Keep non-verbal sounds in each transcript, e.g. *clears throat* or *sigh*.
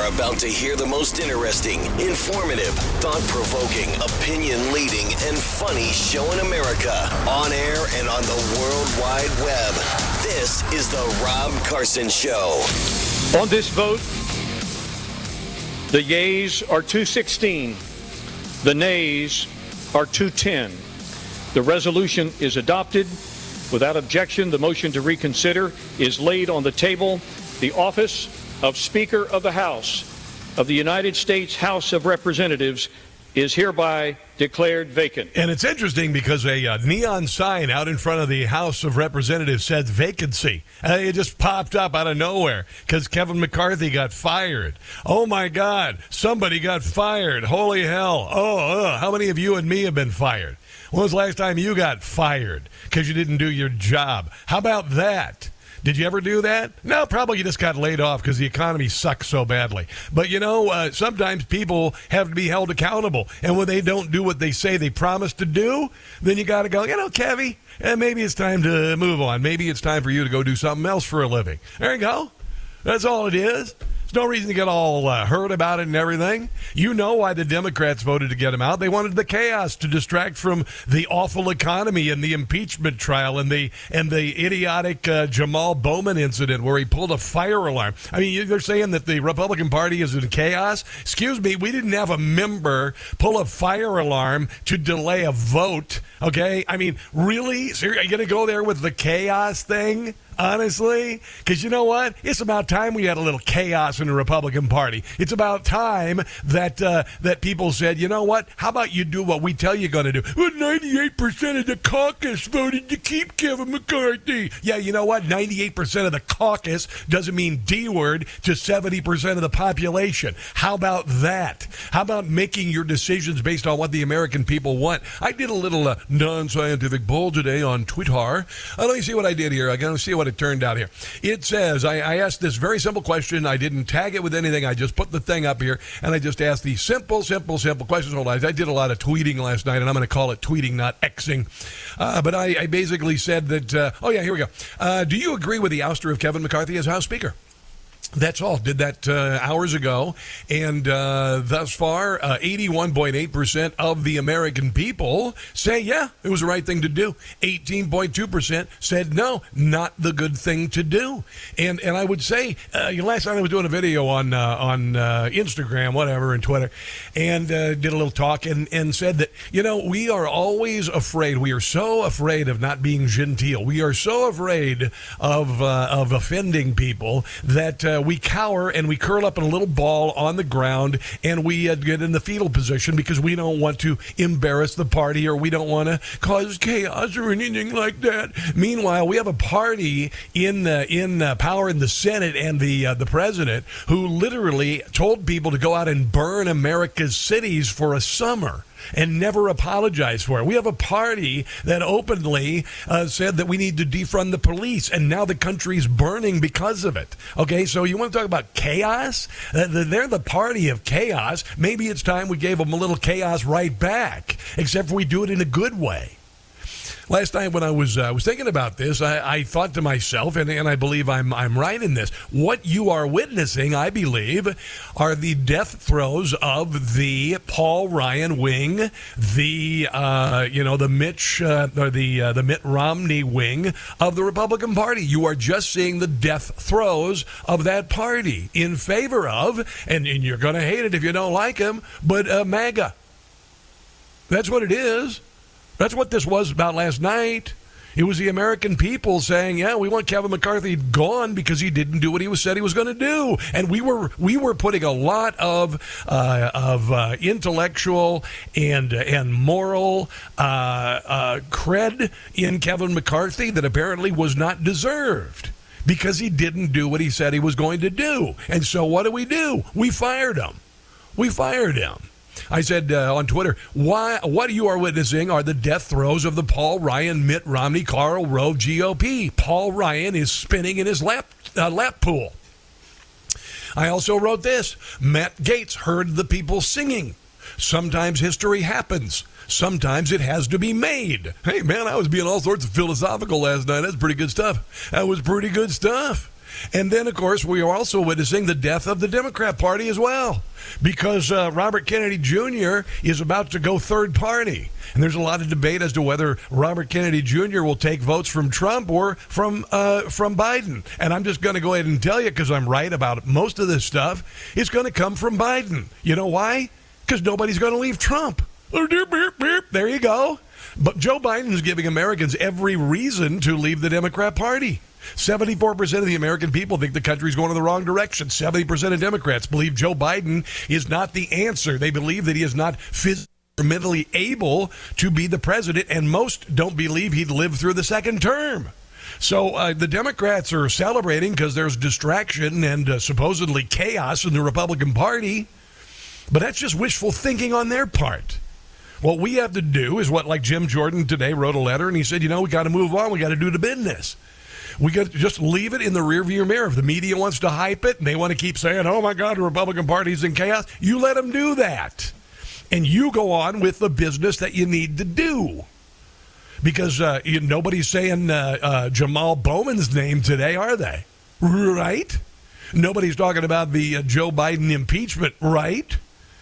Are about to hear the most interesting, informative, thought provoking, opinion leading, and funny show in America on air and on the World Wide Web. This is The Rob Carson Show. On this vote, the yeas are 216, the nays are 210. The resolution is adopted. Without objection, the motion to reconsider is laid on the table. The office of Speaker of the House of the United States House of Representatives is hereby declared vacant. And it's interesting because a uh, neon sign out in front of the House of Representatives said vacancy. Uh, it just popped up out of nowhere because Kevin McCarthy got fired. Oh my God, somebody got fired. Holy hell. Oh, uh, how many of you and me have been fired? When was the last time you got fired because you didn't do your job? How about that? Did you ever do that? No, probably you just got laid off because the economy sucks so badly. But you know, uh, sometimes people have to be held accountable, and when they don't do what they say they promised to do, then you got to go. You know, Kevy, eh, maybe it's time to move on. Maybe it's time for you to go do something else for a living. There you go. That's all it is. There's no reason to get all uh, hurt about it and everything. You know why the Democrats voted to get him out. They wanted the chaos to distract from the awful economy and the impeachment trial and the and the idiotic uh, Jamal Bowman incident where he pulled a fire alarm. I mean, they're saying that the Republican Party is in chaos. Excuse me, we didn't have a member pull a fire alarm to delay a vote. Okay, I mean, really? So are you going to go there with the chaos thing? Honestly. Because you know what? It's about time we had a little chaos in the Republican Party. It's about time that uh, that people said, you know what? How about you do what we tell you going to do? Well, 98% of the caucus voted to keep Kevin McCarthy. Yeah, you know what? 98% of the caucus doesn't mean D word to 70% of the population. How about that? How about making your decisions based on what the American people want? I did a little uh, non scientific poll today on Twitter. Uh, let me see what I did here. I got to see what it turned out here. It says, I, I asked this very simple question. I didn't tag it with anything. I just put the thing up here and I just asked these simple, simple, simple questions. Hold on. I did a lot of tweeting last night and I'm going to call it tweeting, not Xing. Uh, but I, I, basically said that, uh, oh, yeah, here we go. Uh, do you agree with the ouster of Kevin McCarthy as House Speaker? That's all. Did that uh, hours ago. And uh, thus far, uh, 81.8% of the American people say, yeah, it was the right thing to do. 18.2% said, no, not the good thing to do. And and I would say, uh, last time I was doing a video on uh, on uh, Instagram, whatever, and Twitter, and did a little talk and, and said that, you know, we are always afraid. We are so afraid of not being genteel. We are so afraid of, of offending people that we cower and we curl up in a little ball on the ground and we uh, get in the fetal position because we don't want to embarrass the party or we don't want to cause chaos or anything like that. Meanwhile, we have a party in uh, in uh, power in the Senate and the uh, the president who literally told people to go out and burn America's cities for a summer and never apologized for it. We have a party that openly uh, said that we need to defund the police, and now the country's burning because of it. Okay, so you want to talk about chaos? Uh, they're the party of chaos. Maybe it's time we gave them a little chaos right back, except we do it in a good way. Last night when I was uh, was thinking about this, I, I thought to myself, and, and I believe I'm I'm right in this. What you are witnessing, I believe, are the death throes of the Paul Ryan wing, the uh, you know the Mitch uh, or the uh, the Mitt Romney wing of the Republican Party. You are just seeing the death throes of that party in favor of, and, and you're going to hate it if you don't like him, but uh, MAGA. That's what it is. That's what this was about last night. It was the American people saying, "Yeah, we want Kevin McCarthy gone because he didn't do what he was said he was going to do." And we were we were putting a lot of uh, of uh, intellectual and and moral uh, uh cred in Kevin McCarthy that apparently was not deserved because he didn't do what he said he was going to do. And so, what do we do? We fired him. We fired him. I said uh, on Twitter, why, what you are witnessing are the death throes of the Paul Ryan, Mitt Romney, Karl Rove GOP. Paul Ryan is spinning in his lap, uh, lap pool. I also wrote this Matt Gaetz heard the people singing. Sometimes history happens. Sometimes it has to be made. Hey, man, I was being all sorts of philosophical last night. That's pretty good stuff. That was pretty good stuff. And then, of course, we are also witnessing the death of the Democrat Party as well, because uh, Robert Kennedy Jr. is about to go third party. And there's a lot of debate as to whether Robert Kennedy Jr. will take votes from Trump or from uh, from Biden. And I'm just going to go ahead and tell you, because I'm right about most of this stuff, it's going to come from Biden. You know why? Because nobody's going to leave Trump. There you go. But Joe Biden is giving Americans every reason to leave the Democrat Party. 74% of the American people think the country's going in the wrong direction. 70% of Democrats believe Joe Biden is not the answer. They believe that he is not physically mentally able to be the president, and most don't believe he'd live through the second term. So uh, the Democrats are celebrating because there's distraction and uh, supposedly chaos in the Republican Party, but that's just wishful thinking on their part. What we have to do is what, like Jim Jordan today wrote a letter and he said, you know, we got to move on. We got to do the business. We got to just leave it in the rearview mirror. If the media wants to hype it and they want to keep saying, "Oh my God, the Republican Party's in chaos," you let them do that, and you go on with the business that you need to do. Because uh, you, nobody's saying uh, uh, Jamal Bowman's name today, are they? Right? Nobody's talking about the uh, Joe Biden impeachment, right?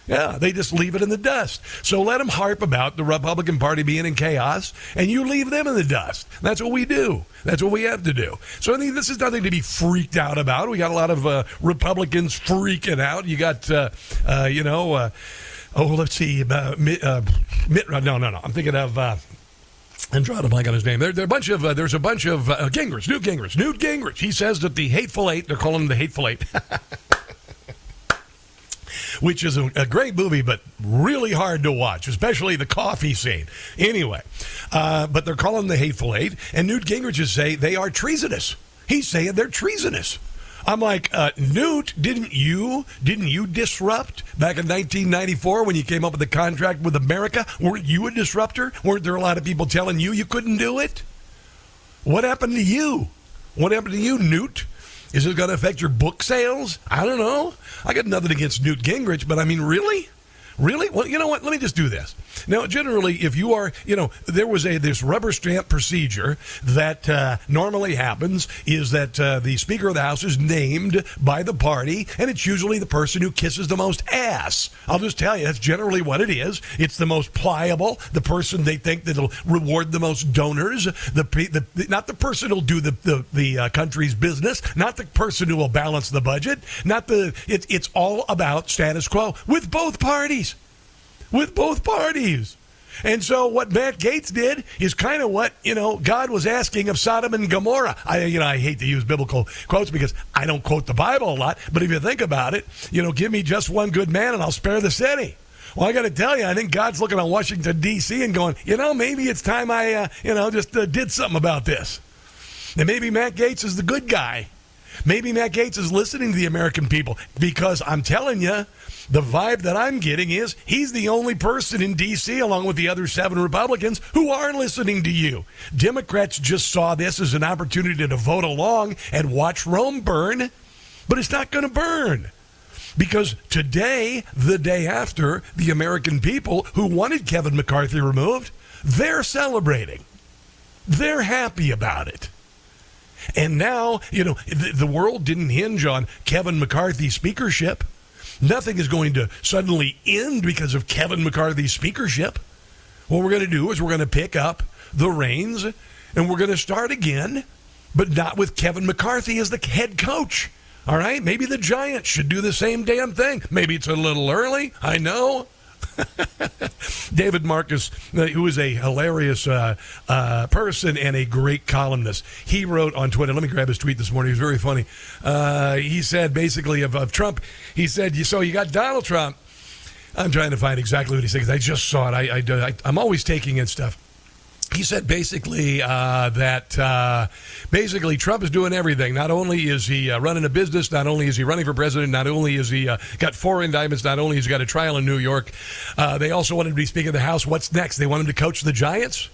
Yeah, they just leave it in the dust. So let them harp about the Republican Party being in chaos, and you leave them in the dust. That's what we do. That's what we have to do. So I think this is nothing to be freaked out about. We got a lot of uh, Republicans freaking out. You got, uh, uh, you know, uh, oh, let's see, uh, Mitt, uh, Mitt, no, no, no. I'm thinking of. Uh, and draw a blank on his name. There, there a bunch of uh, there's a bunch of uh, Gingrich, Newt Gingrich, Newt Gingrich. He says that the hateful eight. They're calling him the hateful eight. *laughs* which is a, a, great movie, but really hard to watch, especially the coffee scene. Anyway, uh, but they're calling the Hateful Eight, and Newt Gingrich is saying they are treasonous. He's saying they're treasonous. I'm like, uh, Newt, didn't you didn't you disrupt back in 1994 when you came up with the contract with America? Weren't you a disruptor? Weren't there a lot of people telling you you couldn't do it? What happened to you? What happened to you, Newt? Is it going to affect your book sales? I don't know. I got nothing against Newt Gingrich, but I mean, really? Really? Well, you know what? Let me just do this. Now, generally, if you are, you know, there was a this rubber stamp procedure that uh, normally happens is that uh, the Speaker of the House is named by the party, and it's usually the person who kisses the most ass. I'll just tell you, that's generally what it is. It's the most pliable, the person they think that'll reward the most donors, the, the not the person who'll do the the, the uh, country's business, not the person who will balance the budget, not the. It, it's all about status quo with both parties with both parties. And so what Matt Gaetz did is kind of what, you know, God was asking of Sodom and Gomorrah. I you know, I hate to use biblical quotes because I don't quote the Bible a lot, but if you think about it, you know, give me just one good man and I'll spare the city. Well, I got to tell you, I think God's looking at Washington D.C. and going, you know, maybe it's time I, uh, you know, just uh, did something about this. And maybe Matt Gaetz is the good guy. Maybe Matt Gaetz is listening to the American people because I'm telling you, the vibe that I'm getting is he's the only person in D.C., along with the other seven Republicans, who aren't listening to you. Democrats just saw this as an opportunity to vote along and watch Rome burn, but it's not going to burn. Because today, the day after, the American people who wanted Kevin McCarthy removed, they're celebrating. They're happy about it. And now, you know, the, the world didn't hinge on Kevin McCarthy's speakership. Nothing is going to suddenly end because of Kevin McCarthy's speakership. What we're going to do is we're going to pick up the reins and we're going to start again, but not with Kevin McCarthy as the head coach. All right? Maybe the Giants should do the same damn thing. Maybe it's a little early. I know. *laughs* David Marcus, uh, who is a hilarious uh, uh, person and a great columnist, he wrote on Twitter. Let me grab his tweet this morning. He was very funny. Uh, he said basically of, of Trump, he said, "So you got Donald Trump." I'm trying to find exactly what he said because I just saw it. I, I, I, I'm always taking in stuff he said basically uh, that uh, basically Trump is doing everything. Not only is he uh, running a business, not only is he running for president, not only is he uh, got four indictments, not only has he got a trial in New York, uh, they also wanted to be Speaker of the House. What's next? They want him to coach the Giants.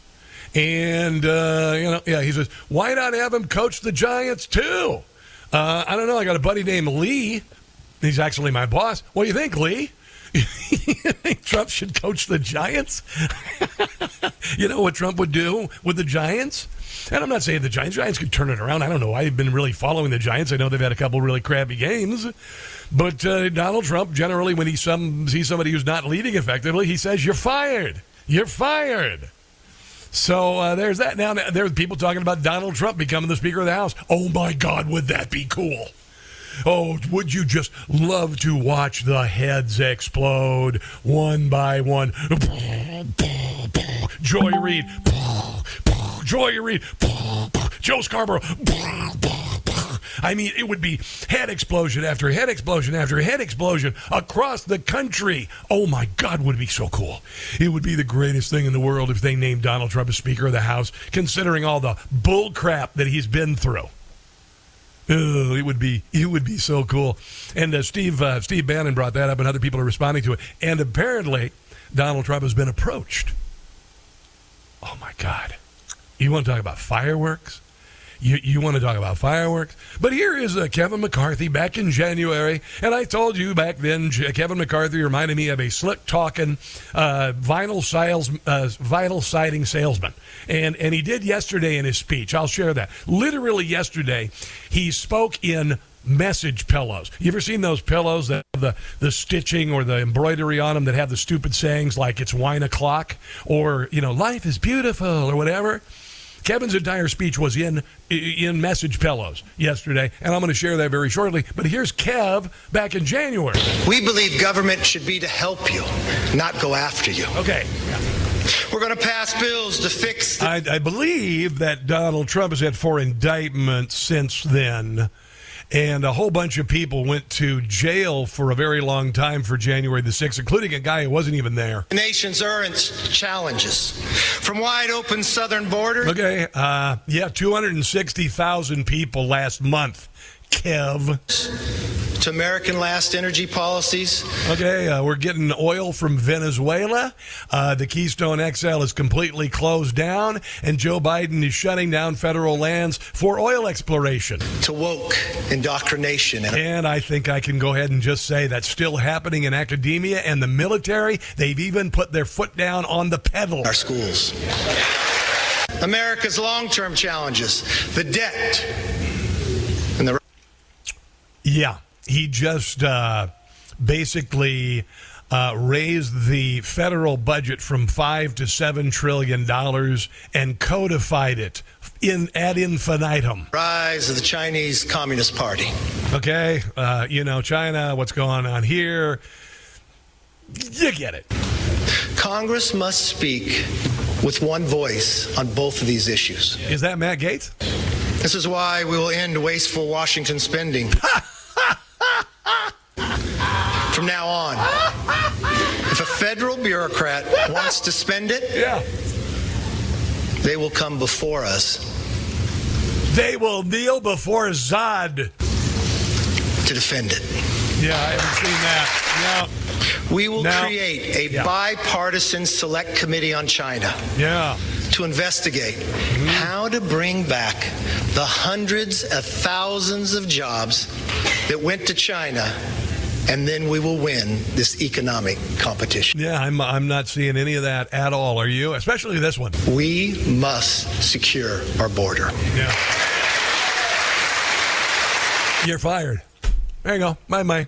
And uh, you know, yeah, he says, why not have him coach the Giants too? I don't know. I got a buddy named Lee. He's actually my boss. What do you think, Lee? *laughs* you think Trump should coach the Giants? *laughs* *laughs* you know what Trump would do with the Giants? And I'm not saying the Giants. Giants could turn it around. I don't know. I've been really following the Giants. I know they've had a couple really crappy games. But uh, Donald Trump, generally, when he some, sees somebody who's not leading effectively, he says, You're fired. You're fired. So uh, there's that. Now, there's people talking about Donald Trump becoming the Speaker of the House. Oh, my God, would that be cool? Oh, would you just love to watch the heads explode one by one? *laughs* Joy Reid, Joy Reid, Joe Scarborough. I mean, it would be head explosion after head explosion after head explosion across the country. Oh my God, would it be so cool? It would be the greatest thing in the world if they named Donald Trump as Speaker of the House, considering all the bull crap that he's been through. Oh, it would be it would be so cool. And uh, Steve uh, Steve Bannon brought that up, and other people are responding to it. And apparently, Donald Trump has been approached. Oh my God! You want to talk about fireworks? You, you want to talk about fireworks? But here is uh, Kevin McCarthy back in January. And I told you back then, Kevin McCarthy reminded me of a slick talking uh, vinyl, sales, uh, vinyl siding salesman. And, and he did yesterday in his speech. I'll share that. Literally yesterday, he spoke in message pillows. You ever seen those pillows that have the, the stitching or the embroidery on them that have the stupid sayings like it's wine o'clock or, you know, life is beautiful or whatever? Kevin's entire speech was in in message pillows yesterday, and I'm going to share that very shortly. But here's Kev back in January. We believe government should be to help you, not go after you. Okay. We're going to pass bills to fix. The- I, I believe that Donald Trump has had four indictments since then and a whole bunch of people went to jail for a very long time for January the 6th, including a guy who wasn't even there. The nation's earned challenges from wide open southern borders. Okay, uh, yeah, 260,000 people last month Kev. To American last energy policies. Okay, uh, we're getting oil from Venezuela. Uh, the Keystone XL is completely closed down, and Joe Biden is shutting down federal lands for oil exploration. To woke indoctrination. And I think I can go ahead and just say that's still happening in academia and the military. They've even put their foot down on the pedal. Our schools. America's long term challenges, the debt, and the yeah, he just uh, basically uh, raised the federal budget from five to seven trillion dollars and codified it in ad infinitum. Rise of the Chinese Communist Party. Okay, uh, you know China. What's going on here? You get it. Congress must speak with one voice on both of these issues. Is that Matt Gaetz? This is why we will end wasteful Washington spending. From now on, if a federal bureaucrat wants to spend it, yeah. they will come before us. They will kneel before Zod to defend it. Yeah, I haven't seen that. No. We will now, create a yeah. bipartisan select committee on China. Yeah. To investigate mm-hmm. how to bring back the hundreds of thousands of jobs that went to China and then we will win this economic competition. Yeah, I'm, I'm not seeing any of that at all. Are you? Especially this one. We must secure our border. Yeah. You're fired. There you go. Bye bye.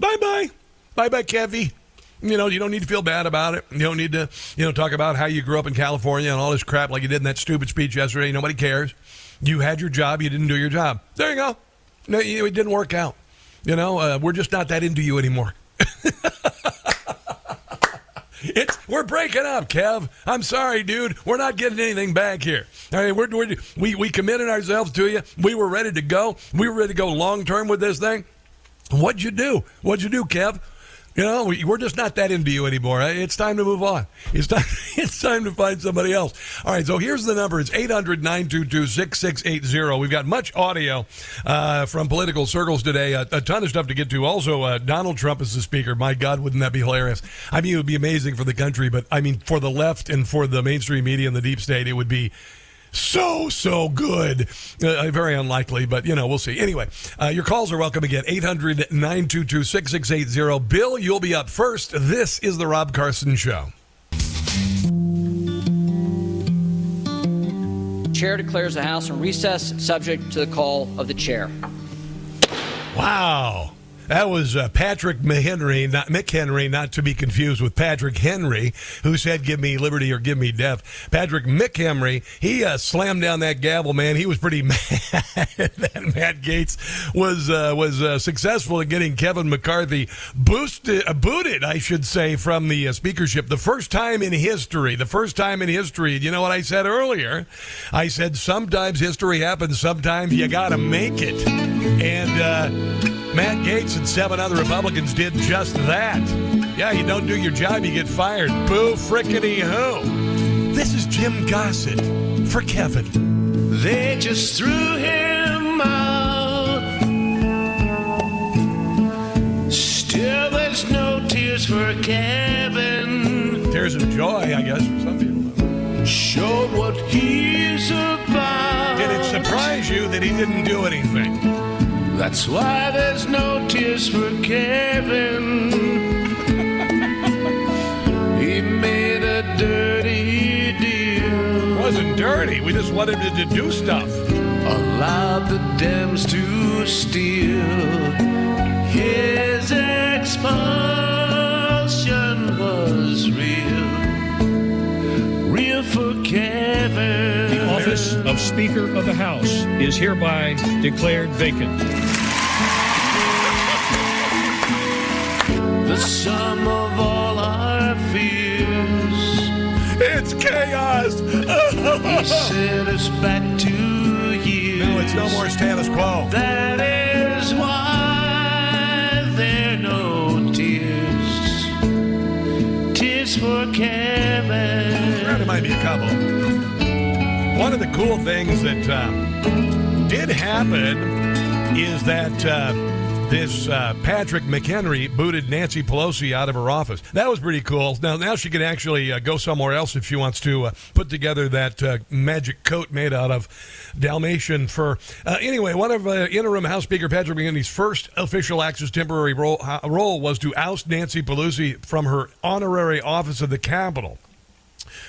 Bye bye. Bye bye, Kevy. You know, you don't need to feel bad about it. You don't need to, you know, talk about how you grew up in California and all this crap like you did in that stupid speech yesterday. Nobody cares. You had your job. You didn't do your job. There you go. No, it didn't work out. You know, uh, we're just not that into you anymore. *laughs* it's we're breaking up, Kev. I'm sorry, dude. We're not getting anything back here. All right, we're, we're, we we committed ourselves to you. We were ready to go. We were ready to go long term with this thing. What'd you do? What'd you do, Kev? You know, we're just not that into you anymore. It's time to move on. It's time, *laughs* it's time to find somebody else. All right, so here's the number. It's 800 922 6680. We've got much audio uh, from political circles today, a, a, ton of stuff to get to. Also, uh, Donald Trump is the speaker. My God, wouldn't that be hilarious? I mean, it would be amazing for the country, but I mean, for the left and for the mainstream media and the deep state, it would be so so good. Uh, very unlikely but you know we'll see. Anyway uh, your calls are welcome again. 800-922-6680 bill you'll be up first. This is the rob carson show. Chair declares the house in recess subject to the call of the chair. Wow that was uh, Patrick McHenry, not McHenry, not to be confused with Patrick Henry, who said, "Give me liberty or give me death." Patrick McHenry, he uh, slammed down that gavel, man. He was pretty *laughs* mad that Matt Gaetz was uh, was uh, successful in getting Kevin McCarthy boosted, uh, booted, I should say, from the uh, speakership. The first time in history. The first time in history. You know what I said earlier? I said sometimes history happens. Sometimes you got to make it, and. Matt Gaetz and seven other Republicans did just that. Yeah, you don't do your job, you get fired. Boo frickety who. This is Jim Gossett for Kevin. They just threw him out. Still, there's no tears for Kevin. Tears of joy, I guess, for some people. Showed what he's about. Did it surprise you that he didn't do anything? That's why there's no tears for Kevin. he made a dirty deal. It wasn't dirty. We just wanted him to do stuff. Allowed the Dems to steal his expulsion was real, real for Kevin. The office of Speaker of the House is hereby declared vacant. Sum of all our fears. It's chaos. he sent us back two years. No, it's no more status quo. That is why there are no tears. Tears for Kevin. There might be a couple. One of the cool things that um, did happen is that. Uh, this uh, Patrick McHenry booted Nancy Pelosi out of her office. That was pretty cool. Now, now she can actually uh, go somewhere else if she wants to uh, put together that uh, magic coat made out of Dalmatian fur. Uh, anyway, one of uh, interim House Speaker Patrick McHenry's first official acts as temporary role, role was to oust Nancy Pelosi from her honorary office of the Capitol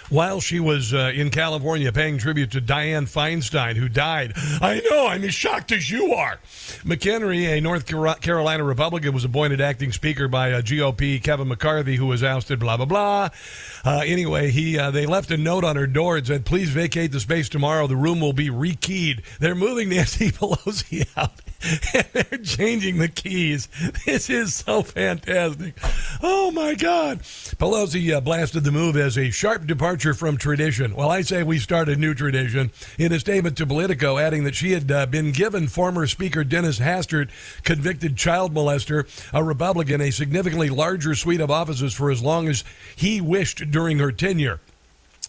while she was uh, in California paying tribute to Dianne Feinstein, who died. I know, I'm as shocked as you are. McHenry, a North Carolina Republican, was appointed acting speaker by uh, GOP Kevin McCarthy, who was ousted, blah, blah, blah. Uh, anyway, he uh, they left a note on her door and said, please vacate the space tomorrow. The room will be rekeyed. They're moving *laughs* Nancy Pelosi out. And *laughs* they're changing the keys. This is so fantastic. Oh my God. Pelosi uh, blasted the move as a sharp departure from tradition. Well, I say we start a new tradition. In a statement to Politico, adding that she had uh, been given former Speaker Dennis Hastert, convicted child molester, a Republican, a significantly larger suite of offices for as long as he wished during her tenure.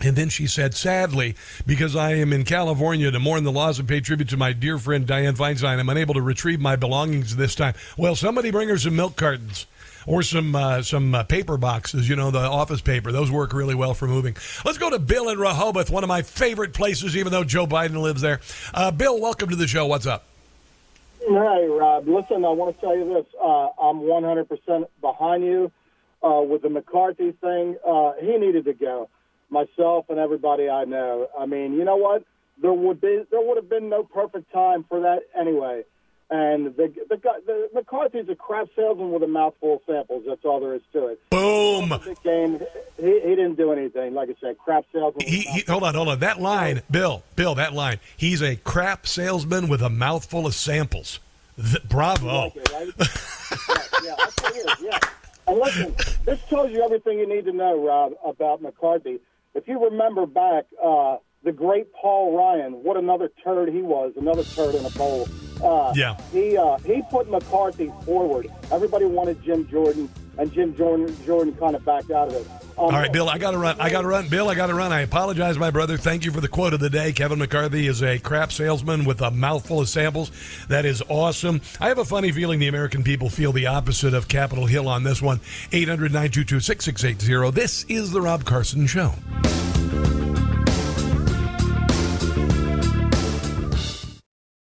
And then she said, sadly, because I am in California to mourn the loss and pay tribute to my dear friend Dianne Feinstein, I'm unable to retrieve my belongings this time. Well, somebody bring her some milk cartons or some uh, some uh, paper boxes, you know, the office paper. Those work really well for moving. Let's go to Bill in Rehoboth, one of my favorite places, even though Joe Biden lives there. Uh, Bill, welcome to the show. What's up? Hey, Rob. Listen, I want to tell you this. Uh, I'm 100% behind you uh, with the McCarthy thing. Uh, he needed to go. Myself and everybody I know. I mean, you know what? There would be there would have been no perfect time for that anyway. And the the, guy, the McCarthy's a crap salesman with a mouthful of samples. That's all there is to it. Boom. Game. He, he didn't do anything. Like I said, crap salesman. He, he, hold on, hold on. That line, Bill, Bill, that line. He's a crap salesman with a mouthful of samples. Th- bravo. Okay, right? *laughs* yeah, yeah, yeah. And listen, this tells you everything you need to know, Rob, about McCarthy. If you remember back, uh, the great Paul Ryan, what another turd he was, another turd in a bowl. Uh, Yeah. He uh, he put McCarthy forward. Everybody wanted Jim Jordan, and Jim Jordan Jordan kind of backed out of it. Um, All right, Bill, I got to run. I got to run. Bill, I got to run. I apologize, my brother. Thank you for the quote of the day. Kevin McCarthy is a crap salesman with a mouthful of samples. That is awesome. I have a funny feeling the American people feel the opposite of Capitol Hill on this one. 800 922 6680. This is The Rob Carson Show.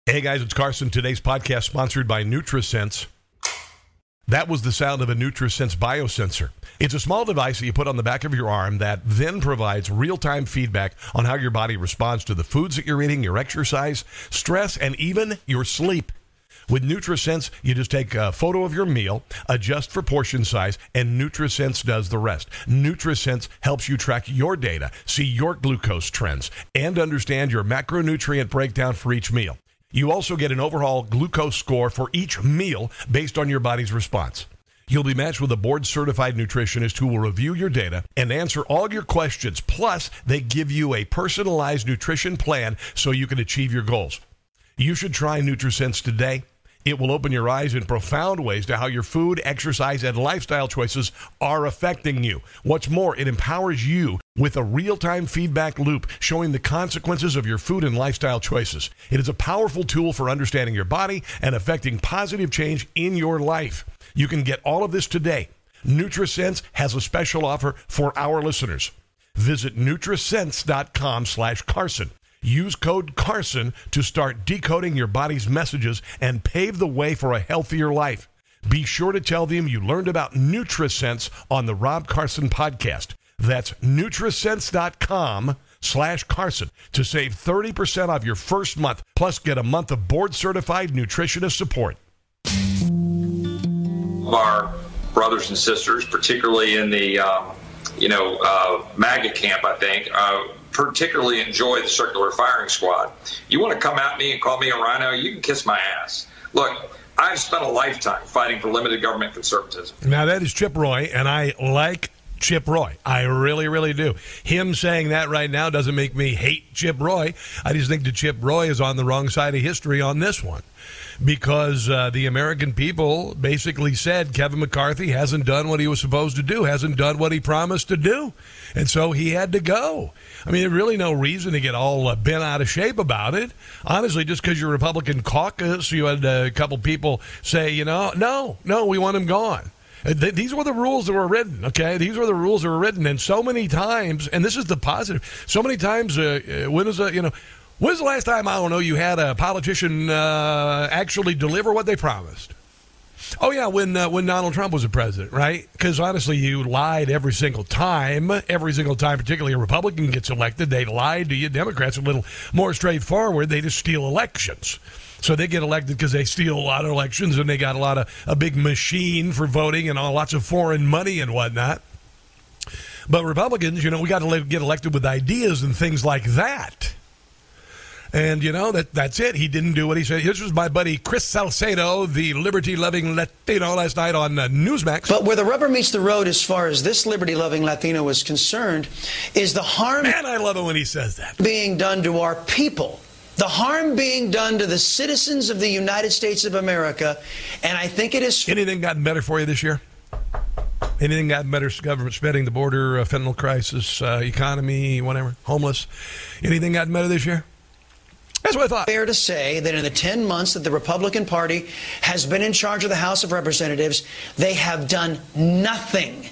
Hey guys, it's Carson. Today's podcast sponsored by NutriSense. That was the sound of a NutriSense biosensor. It's a small device that you put on the back of your arm that then provides real-time feedback on how your body responds to the foods that you're eating, your exercise, stress, and even your sleep. With NutriSense, you just take a photo of your meal, adjust for portion size, and NutriSense does the rest. NutriSense helps you track your data, see your glucose trends, and understand your macronutrient breakdown for each meal. You also get an overall glucose score for each meal based on your body's response. You'll be matched with a board certified nutritionist who will review your data and answer all your questions. Plus, they give you a personalized nutrition plan so you can achieve your goals. You should try NutriSense today. It will open your eyes in profound ways to how your food, exercise, and lifestyle choices are affecting you. What's more, it empowers you with a real time feedback loop showing the consequences of your food and lifestyle choices. It is a powerful tool for understanding your body and affecting positive change in your life. You can get all of this today. NutriSense has a special offer for our listeners. Visit Nutrisense.com slash Carson. Use code Carson to start decoding your body's messages and pave the way for a healthier life. Be sure to tell them you learned about NutriSense on the Rob Carson podcast. That's Nutrisense.com slash Carson to save 30% off your first month, plus get a month of board certified nutritionist support. our brothers and sisters, particularly in the um, you know uh, MAGA camp, I think, uh, particularly enjoy the circular firing squad. You want to come at me and call me a RINO? You can kiss my ass. Look, I've spent a lifetime fighting for limited government conservatism. Now, that is Chip Roy, and I like Chip Roy. I really, really do. Him saying that right now doesn't make me hate Chip Roy. I just think that Chip Roy is on the wrong side of history on this one because uh, the American people basically said Kevin McCarthy hasn't done what he was supposed to do, hasn't done what he promised to do. And so he had to go. I mean, there's really no reason to get all uh, bent out of shape about it. Honestly, just because you're Republican caucus, you had a couple people say, you know, no, no, we want him gone. Uh, th- These were the rules that were written, okay? These were the rules that were written. And so many times, and this is the positive, so many times, uh, uh, when is a, you know, When's the last time I don't know you had a politician uh, actually deliver what they promised? Oh yeah, when uh, when Donald Trump was a president, right? Because honestly, you lied every single time. Every single time, particularly a Republican gets elected, they lied to you. Democrats are a little more straightforward. They just steal elections. So they get elected because they steal a lot of elections and they got a lot of a big machine for voting and all, lots of foreign money and whatnot. But Republicans, you know, we got to get elected with ideas and things like that. And you know that that's it. He didn't do what he said. This was my buddy Chris Salcedo, the liberty-loving Latino, last night on uh, Newsmax. But where the rubber meets the road, as far as this liberty-loving Latino is concerned, is the harm. Man, I love it when he says that. Being done to our people. The harm being done to the citizens of the United States of America, and I think it is. Anything gotten better for you this year? Anything gotten better? Government spending, the border, uh, fentanyl crisis, uh, economy, whatever, homeless. Anything gotten better this year? That's what I thought. Fair to say that in the 10 months that the Republican Party has been in charge of the House of Representatives, they have done nothing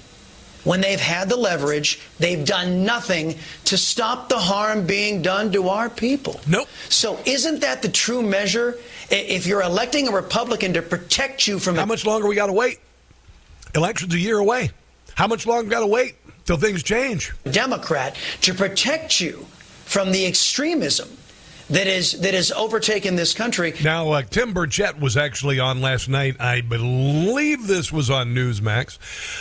when they've had the leverage, they've done nothing to stop the harm being done to our people. Nope. So isn't that the true measure? If you're electing a Republican to protect you from How much longer we got to wait? Election's a year away. How much longer we got to wait till things change? Democrat to protect you from the extremism that is that has overtaken this country. Now, uh, Tim Burchett was actually on last night. I believe this was on Newsmax,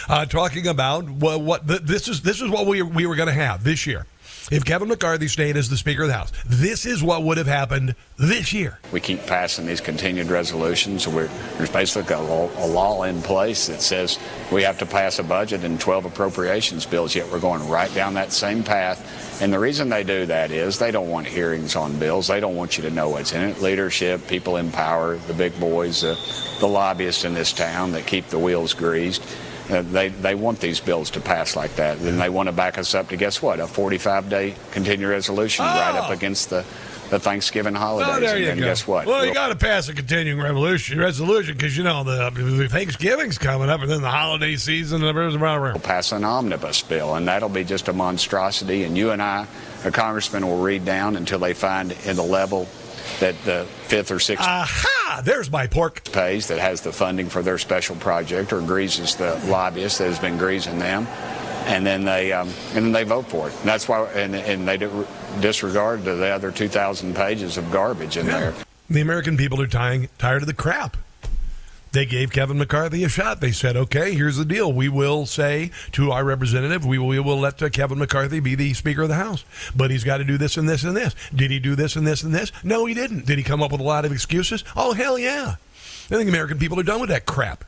uh, talking about what, what th- this is. This is what we we were going to have this year. If Kevin McCarthy stayed as the Speaker of the House, this is what would have happened this year. We keep passing these continued resolutions. We're, there's basically a law, a law in place that says we have to pass a budget and 12 appropriations bills, yet we're going right down that same path. And the reason they do that is they don't want hearings on bills. They don't want you to know what's in it. Leadership, people in power, the big boys, uh, the lobbyists in this town that keep the wheels greased. Uh, they, they want these bills to pass like that. Then they want to back us up to guess what? A 45 day continuing resolution right up against the, the Thanksgiving holidays. Oh, there you then go. guess what? Well, you We'll- got to pass a continuing revolution resolution because you know the, the Thanksgiving's coming up and then the holiday season. And We'll pass an omnibus bill, and that'll be just a monstrosity. And you and I, a congressman, will read down until they find in the level that the fifth or sixth Aha! There's my pork pays that has the funding for their special project or greases the lobbyist that has been greasing them. And then they um, and then they vote for it. And that's why, and, and they disregard the other 2,000 pages of garbage in there. The American people are tying, tired of the crap. They gave Kevin McCarthy a shot. They said, okay, here's the deal. We will say to our representative, we will, we will let uh, Kevin McCarthy be the Speaker of the House. But he's got to do this and this and this. Did he do this and this and this? No, he didn't. Did he come up with a lot of excuses? Oh, hell yeah. I think American people are done with that crap.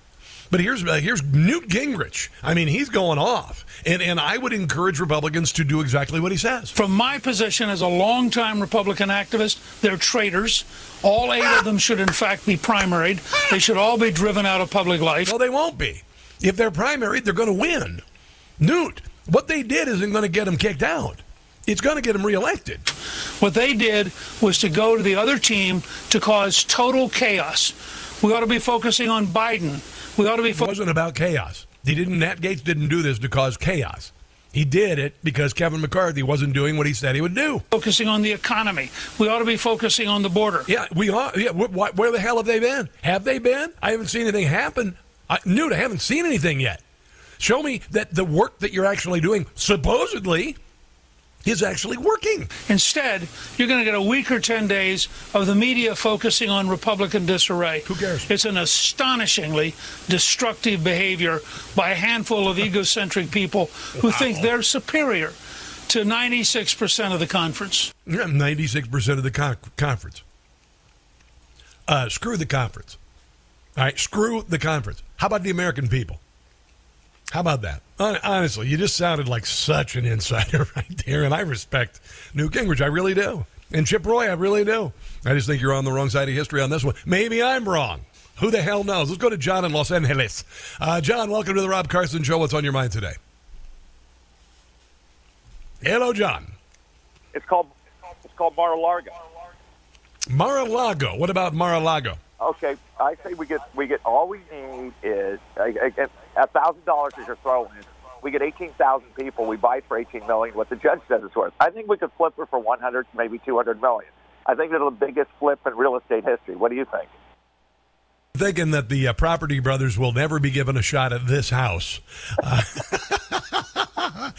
But here's uh, here's Newt Gingrich. I mean, he's going off, and and I would encourage Republicans to do exactly what he says. From my position as a longtime Republican activist, they're traitors. All eight of them should, in fact, be primaried. They should all be driven out of public life. Well, they won't be. If they're primary, they're going to win. Newt, what they did isn't going to get them kicked out. It's going to get him reelected. What they did was to go to the other team to cause total chaos. We ought to be focusing on Biden. We ought to be. It wasn't about chaos. He didn't. Matt Gaetz didn't do this to cause chaos. He did it because Kevin McCarthy wasn't doing what he said he would do. Focusing on the economy. We ought to be focusing on the border. Yeah, we are. Yeah, wh- wh- where the hell have they been? Have they been? I haven't seen anything happen. I, Newt, I haven't seen anything yet. Show me that the work that you're actually doing, supposedly, is actually working. Instead, you're going to get a week or 10 days of the media focusing on Republican disarray. Who cares? It's an astonishingly destructive behavior by a handful of *laughs* egocentric people who think they're superior to 96% of the conference. Yeah, 96% of the con- conference. Uh, screw the conference. All right, screw the conference. How about the American people? How about that? Honestly, you just sounded like such an insider *laughs* right there, and I respect Newt Gingrich. I really do. And Chip Roy, I really do. I just think you're on the wrong side of history on this one. Maybe I'm wrong. Who the hell knows? Let's go to John in Los Angeles. Uh, John, welcome to the Rob Carson Show. What's on your mind today? Hello, John. It's called it's called Mar-a-Lago. Mar-a-Lago. What about Mar-a-Lago? Okay, I say we get we get all we need is a thousand dollars is your throw in. We get eighteen thousand people. We buy for eighteen million. What the judge says it's worth. I think we could flip it for one hundred, maybe two hundred million. I think it's the biggest flip in real estate history. What do you think? Thinking that the uh, property brothers will never be given a shot at this house. Uh,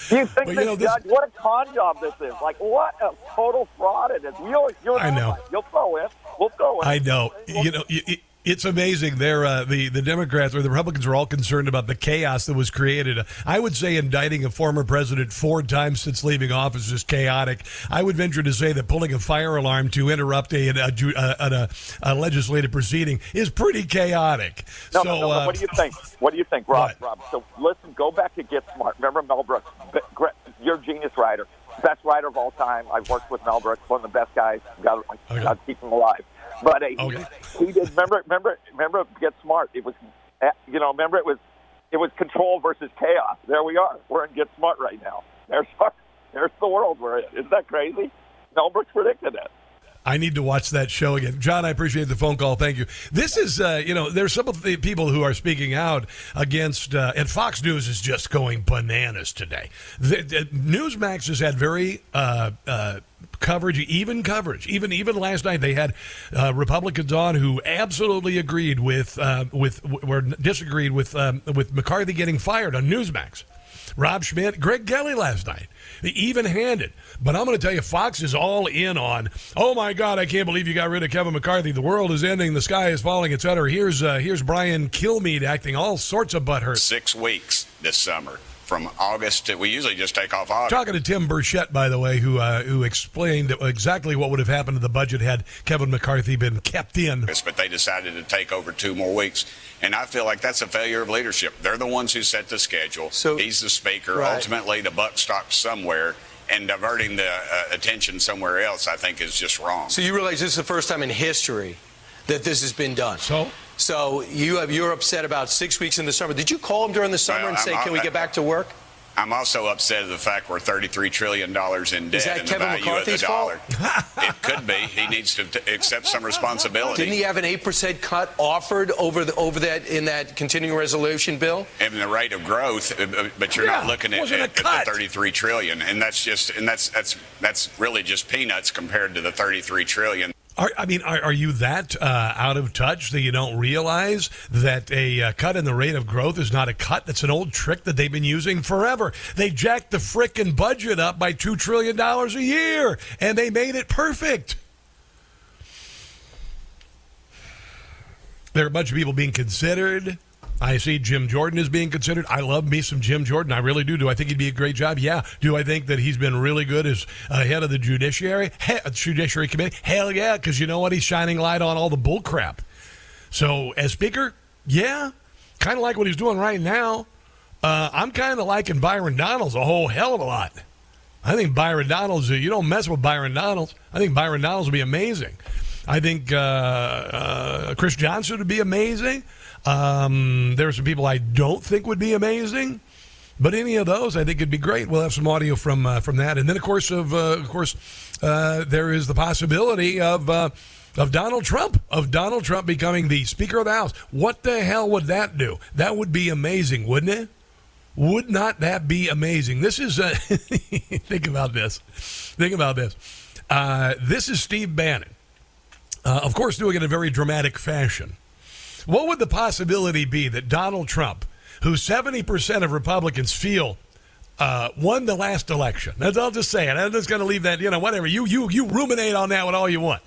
You think Well, you know, this- judge? What a con job this is! Like what a total fraud it is. You, you I know. You'll throw in. We'll throw in. I know. You know, it, it- it's amazing. They're uh, the the Democrats or the Republicans are all concerned about the chaos that was created. I would say indicting a former president four times since leaving office is chaotic. I would venture to say that pulling a fire alarm to interrupt a a, a, a, a legislative proceeding is pretty chaotic. No, so, no, no, uh, what do you think? What do you think, Rob? Rob. So listen, go back to Get Smart. Remember Mel Brooks? Be- gre- You're a genius writer, best writer of all time. I've worked with Mel Brooks, one of the best guys. God, God keep him alive. But uh, Okay. he, he did. Remember, remember, remember. Get Smart. It was, uh, you know, remember it was, it was control versus chaos. There we are. We're in Get Smart right now. There's, our, *laughs* there's the world we're in. Isn't that crazy? Mel Brooks predicted it. I need to watch that show again. John, I appreciate the phone call. Thank you. This is, uh, you know, there's some of the people who are speaking out against, uh, and Fox News is just going bananas today. The, the, Newsmax has had very uh, uh, coverage, even coverage. Even even last night, they had uh, Republicans on who absolutely agreed with uh, with were disagreed with um, with McCarthy getting fired on Newsmax. Rob Schmitt, Greg Kelly last night, even handed. But I'm going to tell you, Fox is all in on. Oh my God, I can't believe you got rid of Kevin McCarthy. The world is ending, the sky is falling, etc. Here's uh, here's Brian Kilmeade acting all sorts of butthurt. Six weeks this summer from August to, we usually just take off August. Talking to Tim Burchett, by the way, who uh, who explained exactly what would have happened to the budget had Kevin McCarthy been kept in. But they decided to take over two more weeks. And I feel like that's a failure of leadership. They're the ones who set the schedule. So He's the speaker. Right. Ultimately, the buck stops somewhere and diverting the uh, attention somewhere else, I think, is just wrong. So you realize this is the first time in history that this has been done. So so you have, you're upset about six weeks in the summer. Did you call him during the summer well, and say, I'm, "Can we get back to work"? I'm also upset at the fact we're 33 trillion dollars in debt and the value McCarthy's of the dollar. it could be. He needs to t- accept some responsibility. Didn't he have an eight percent cut offered over the over that in that continuing resolution bill? And the rate of growth, uh, uh, but you're yeah, not looking at, at, at, the 33 trillion, and that's just and that's that's that's really just peanuts compared to the 33 trillion. Are, I mean, are, are you that uh, out of touch that you don't realize that a uh, cut in the rate of growth is not a cut? That's an old trick that they've been using forever. They jacked the frickin' budget up by $2 trillion a year, and they made it perfect. There are a bunch of people being considered. I see Jim Jordan is being considered. I love me some Jim Jordan. I really do. Do I think he'd be a great job? Yeah. Do I think that he's been really good as uh, head of the judiciary he- judiciary committee? Hell yeah, because you know what? He's shining light on all the bull crap. So as speaker, yeah, kind of like what he's doing right now. Uh, I'm kind of liking Byron Donalds a whole hell of a lot. I think Byron Donalds. You don't mess with Byron Donalds. I think Byron Donalds would be amazing. I think uh, uh, Chris Johnson would be amazing. Um, there are some people I don't think would be amazing. But any of those, I think, would be great. We'll have some audio from uh, from that, and then of course, of uh, of course, uh, there is the possibility of uh, of Donald Trump of Donald Trump becoming the Speaker of the House. What the hell would that do? That would be amazing, wouldn't it? Would not that be amazing? This is uh, *laughs* think about this. Think about this. Uh, this is Steve Bannon, of course, doing it in a very dramatic fashion. What would the possibility be that Donald Trump, who 70% of Republicans feel uh, won the last election, That's, I'll just say it. I'm just going to leave that, you know, whatever. You, you, you ruminate on that with all you want.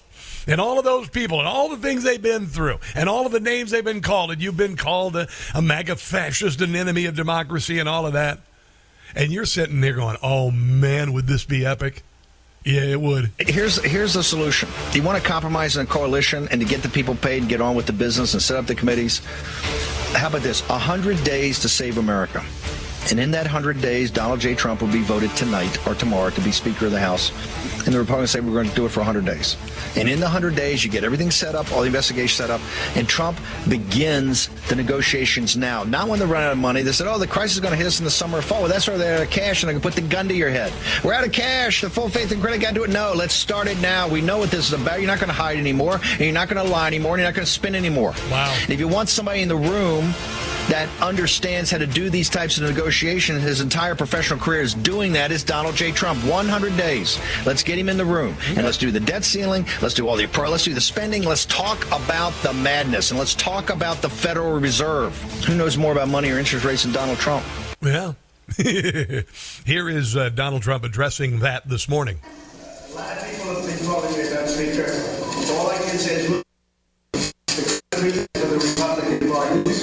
And all of those people and all the things they've been through and all of the names they've been called, and you've been called a, a MAGA fascist, an enemy of democracy, and all of that. And you're sitting there going, oh man, would this be epic? Yeah, it would. Here's here's the solution. You want to compromise in a coalition and to get the people paid and get on with the business and set up the committees. How about this? Hundred days to save America. And in that 100 days, Donald J. Trump will be voted tonight or tomorrow to be Speaker of the House. And the Republicans say we're going to do it for 100 days. And in the 100 days, you get everything set up, all the investigation set up, and Trump begins the negotiations now. Not when they're running out of money. They said, oh, the crisis is going to hit us in the summer or fall. Well, that's where they're out of cash, and they can put the gun to your head. We're out of cash. The full faith and credit got to do it. No, let's start it now. We know what this is about. You're not going to hide anymore, and you're not going to lie anymore, and you're not going to spin anymore. Wow. And if you want somebody in the room that understands how to do these types of negotiations. His entire professional career is doing that is Donald J. Trump. 100 days. Let's get him in the room and let's do the debt ceiling. Let's do all the let's do the spending. Let's talk about the madness and let's talk about the Federal Reserve. Who knows more about money or interest rates than Donald Trump? Yeah. *laughs* Here is uh, Donald Trump addressing that this morning. A lot of people have been calling me about Speaker. All I can say is the Republican Party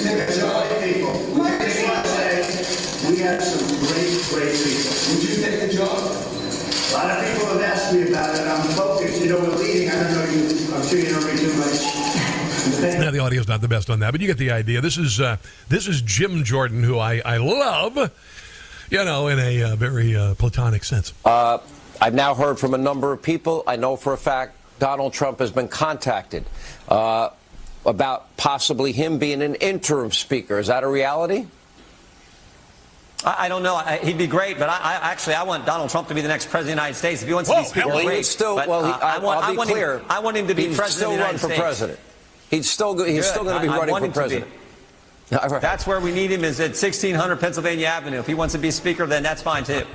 have some great, great people. Would you take the job? A lot of people have asked me about it. I'm focused. You know, we're leading. I don't know you. I'm sure you don't read too much. Now the audio's not the best on that, but you get the idea. This is uh, this is Jim Jordan, who I, I love, you know, in a uh, very uh, platonic sense. I've now heard from a number of people. I know for a fact Donald Trump has been contacted about possibly him being an interim speaker. Is that a reality? I, I don't know. I, he'd be great, but I, I, actually I want Donald Trump to be the next president of the United States. If he wants Whoa, to be speaker, well, great. Still, but, well, he, uh, I want, I'll I be want clear. Him, I want him to be he'd president still of the run United for States. president. He's still he's Good. still going to be I- I running want for him *laughs* to That's where we need him is at 1600 Pennsylvania Avenue. If he wants to be speaker, then that's fine too. *laughs*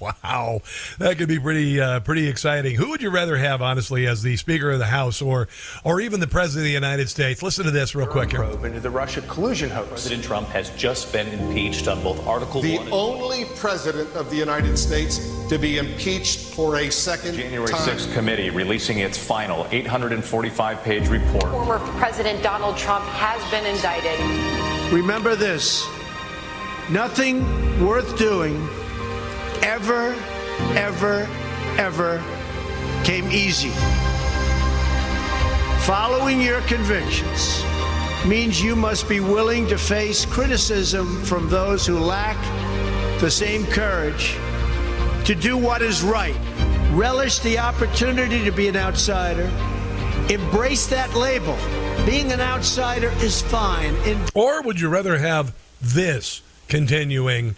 Wow, that could be pretty uh, pretty exciting. Who would you rather have, honestly, as the Speaker of the House or or even the President of the United States? Listen to this real quick here. probe into the Russia collusion hoax. President Trump has just been impeached on both Article The 1 only president of the United States to be impeached for a second January time. 6th committee releasing its final 845 page report. Former President Donald Trump has been indicted. Remember this nothing worth doing ever, ever, ever came easy. Following your convictions means you must be willing to face criticism from those who lack the same courage to do what is right. Relish the opportunity to be an outsider. Embrace that label. Being an outsider is fine. In- Or would you rather have this continuing?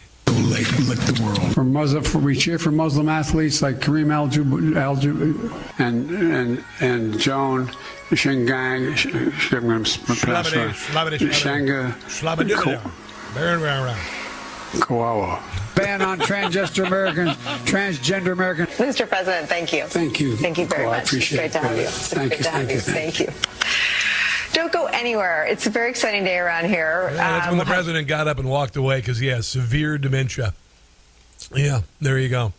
For Muslim, for, we cheer for Muslim athletes like Kareem Al-Jub, Al-Jub and and and Joan Shingang, Sh- Sh- I'm going to pronounce Shlabadish, it. shlabadish, Shanga Shlabadish. Baron Rara. Kawawa. Ban on transgender Americans, transgender Americans. Mr. President, thank you. Thank you. Thank you very Oh, I much. appreciate it's great to it. have you. It's Thank great you, to have thank you, Thank you. Don't go anywhere. It's a very exciting day around here. Yeah, that's Um, when the president got up and walked away because he has severe dementia. Yeah, there you go.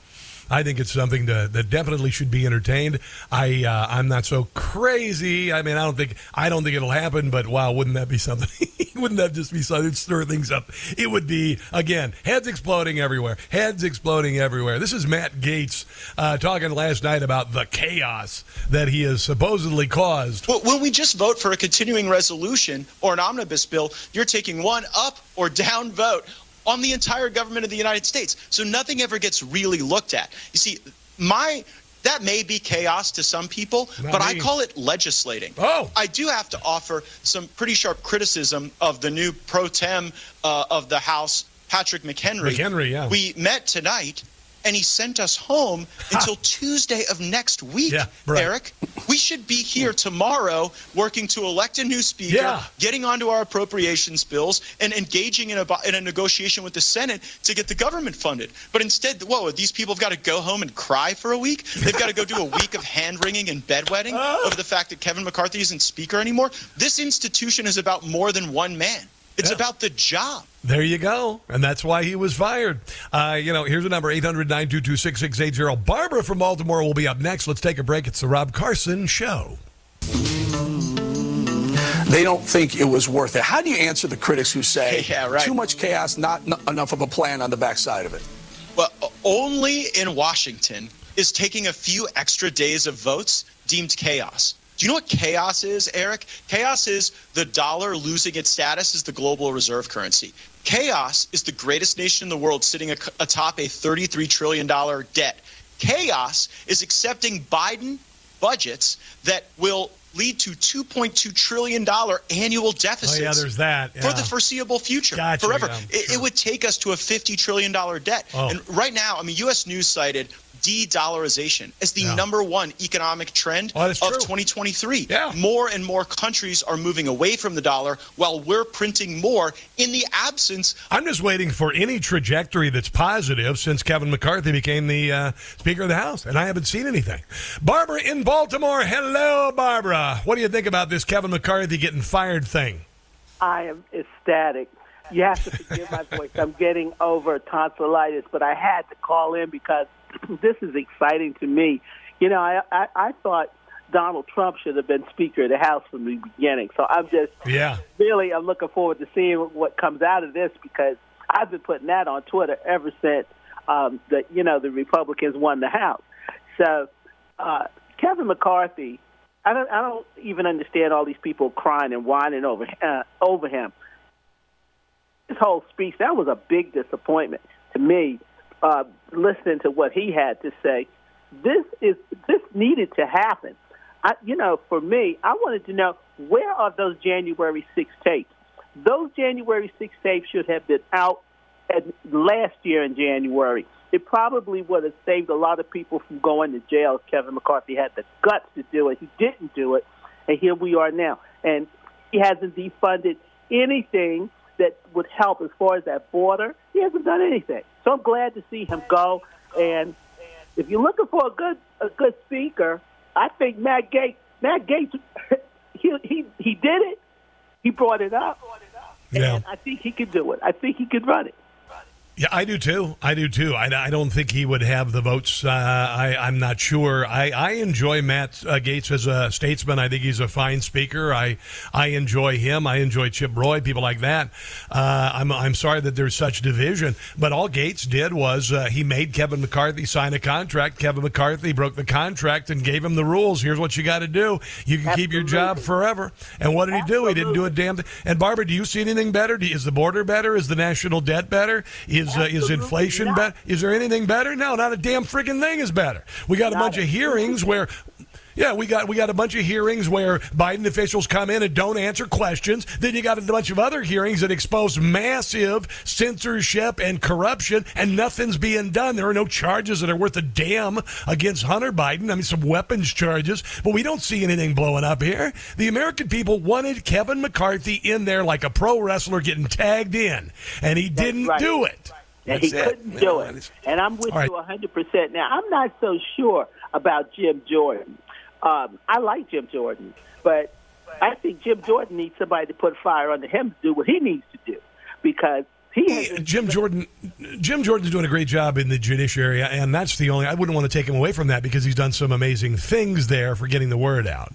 I think it's something to, that definitely should be entertained. I uh, I'm not so crazy. I mean, I don't think I don't think it'll happen. But wow, wouldn't that be something? *laughs* wouldn't that just be something? It'd stir things up. It would be again heads exploding everywhere. Heads exploding everywhere. This is Matt Gaetz uh, talking last night about the chaos that he has supposedly caused. Well, when we just vote for a continuing resolution or an omnibus bill, you're taking one up or down vote on the entire government of the United States. So nothing ever gets really looked at. You see, my that may be chaos to some people, Not but I call it legislating. Oh. I do have to offer some pretty sharp criticism of the new pro tem uh, of the House, Patrick McHenry. McHenry, yeah. We met tonight, and he sent us home until Tuesday of next week, Yeah, right. Eric. We should be here tomorrow working to elect a new speaker, Yeah. getting onto our appropriations bills, and engaging in a, in a negotiation with the Senate to get the government funded. But instead, whoa, these people have got to go home and cry for a week? They've got to go do a week of hand wringing and bedwetting *laughs* ah. over the fact that Kevin McCarthy isn't speaker anymore? This institution is about more than one man. It's about the job. There you go. And that's why he was fired. Uh, you know, here's a number 800 922 6680. Barbara from Baltimore will be up next. Let's take a break. It's the Rob Carson Show. They don't think it was worth it. How do you answer the critics who say *laughs* Yeah, right. too much chaos, not n- enough of a plan on the backside of it? Well, only in Washington is taking a few extra days of votes deemed chaos. Do you know what chaos is, Eric? Chaos is the dollar losing its status as the global reserve currency. Chaos is the greatest nation in the world sitting atop a $33 trillion debt. Chaos is accepting Biden budgets that will lead to $2.2 trillion annual deficits Oh, yeah, there's that. for the foreseeable future, Gotcha, forever. yeah, it, it would take us to a $50 trillion debt. Oh. And right now, I mean, U.S. News cited de-dollarization as the Yeah. number one economic trend Oh, of true. 2023. Yeah. More and more countries are moving away from the dollar while we're printing more in the absence I'm just waiting for any trajectory that's positive since Kevin McCarthy became the uh, Speaker of the House, and I haven't seen anything. Barbara in Baltimore. Hello, Barbara. What do you think about this Kevin McCarthy getting fired thing? I am ecstatic. You have to forgive my voice. I'm getting over tonsillitis, but I had to call in because *clears throat* this is exciting to me. You know, I, I, I thought Donald Trump should have been Speaker of the House from the beginning. So I'm just Yeah. really I'm looking forward to seeing what comes out of this because I've been putting that on Twitter ever since um, the you know the Republicans won the House. So uh, Kevin McCarthy, I don't I don't even understand all these people crying and whining over uh, over him. His whole speech that was a big disappointment to me. Uh, listening to what he had to say, this is this needed to happen. I, you know, for me, I wanted to know where are those January 6 tapes? Those January 6 tapes should have been out had last year in January, it probably would have saved a lot of people from going to jail if Kevin McCarthy had the guts to do it. He didn't do it, and here we are now. And he hasn't defunded anything that would help as far as that border. He hasn't done anything. So I'm glad to see him go. And if you're looking for a good a good speaker, I think Matt Gaetz. Matt Gaetz, *laughs* he he he did it. He brought it up. Yeah. And I think he could do it. I think he could run it. Yeah, I do too. I do too. I, I don't think he would have the votes. Uh, I, I'm not sure. I, I enjoy Matt uh, Gaetz as a statesman. I think he's a fine speaker. I I enjoy him. I enjoy Chip Roy, people like that. Uh, I'm I'm sorry that there's such division, but all Gaetz did was uh, he made Kevin McCarthy sign a contract. Kevin McCarthy broke the contract and gave him the rules. Here's what you got to do. You can keep your job forever. And what did he do? He didn't do a damn thing. And Barbara, do you see anything better? Is the border better? Is the national debt better? Is uh, is inflation better? Is there anything better? No, not a damn freaking thing is better. We got a bunch of hearings where. Yeah, we got we got a bunch of hearings where Biden officials come in and don't answer questions. Then you got a bunch of other hearings that expose massive censorship and corruption, and nothing's being done. There are no charges that are worth a damn against Hunter Biden. I mean, some weapons charges, but we don't see anything blowing up here. The American people wanted Kevin McCarthy in there like a pro wrestler getting tagged in, and he didn't right. do it. And he it. couldn't do it. And I'm with right. you 100%. Now, I'm not so sure about Jim Jordan. Um, I like Jim Jordan, but I think Jim Jordan needs somebody to put fire under him to do what he needs to do because he Jim Jordan, Jim Jordan's doing a great job in the judiciary, and that's the only. I wouldn't want to take him away from that because he's done some amazing things there for getting the word out.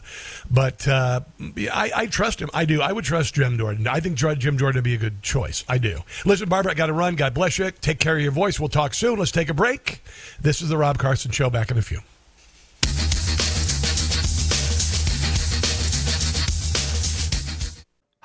But uh, I, I trust him. I do. I would trust Jim Jordan. I think Jim Jordan would be a good choice. I do. Listen, Barbara, I got to run. God bless you. Take care of your voice. We'll talk soon. Let's take a break. This is the Rob Carson Show. Back in a few.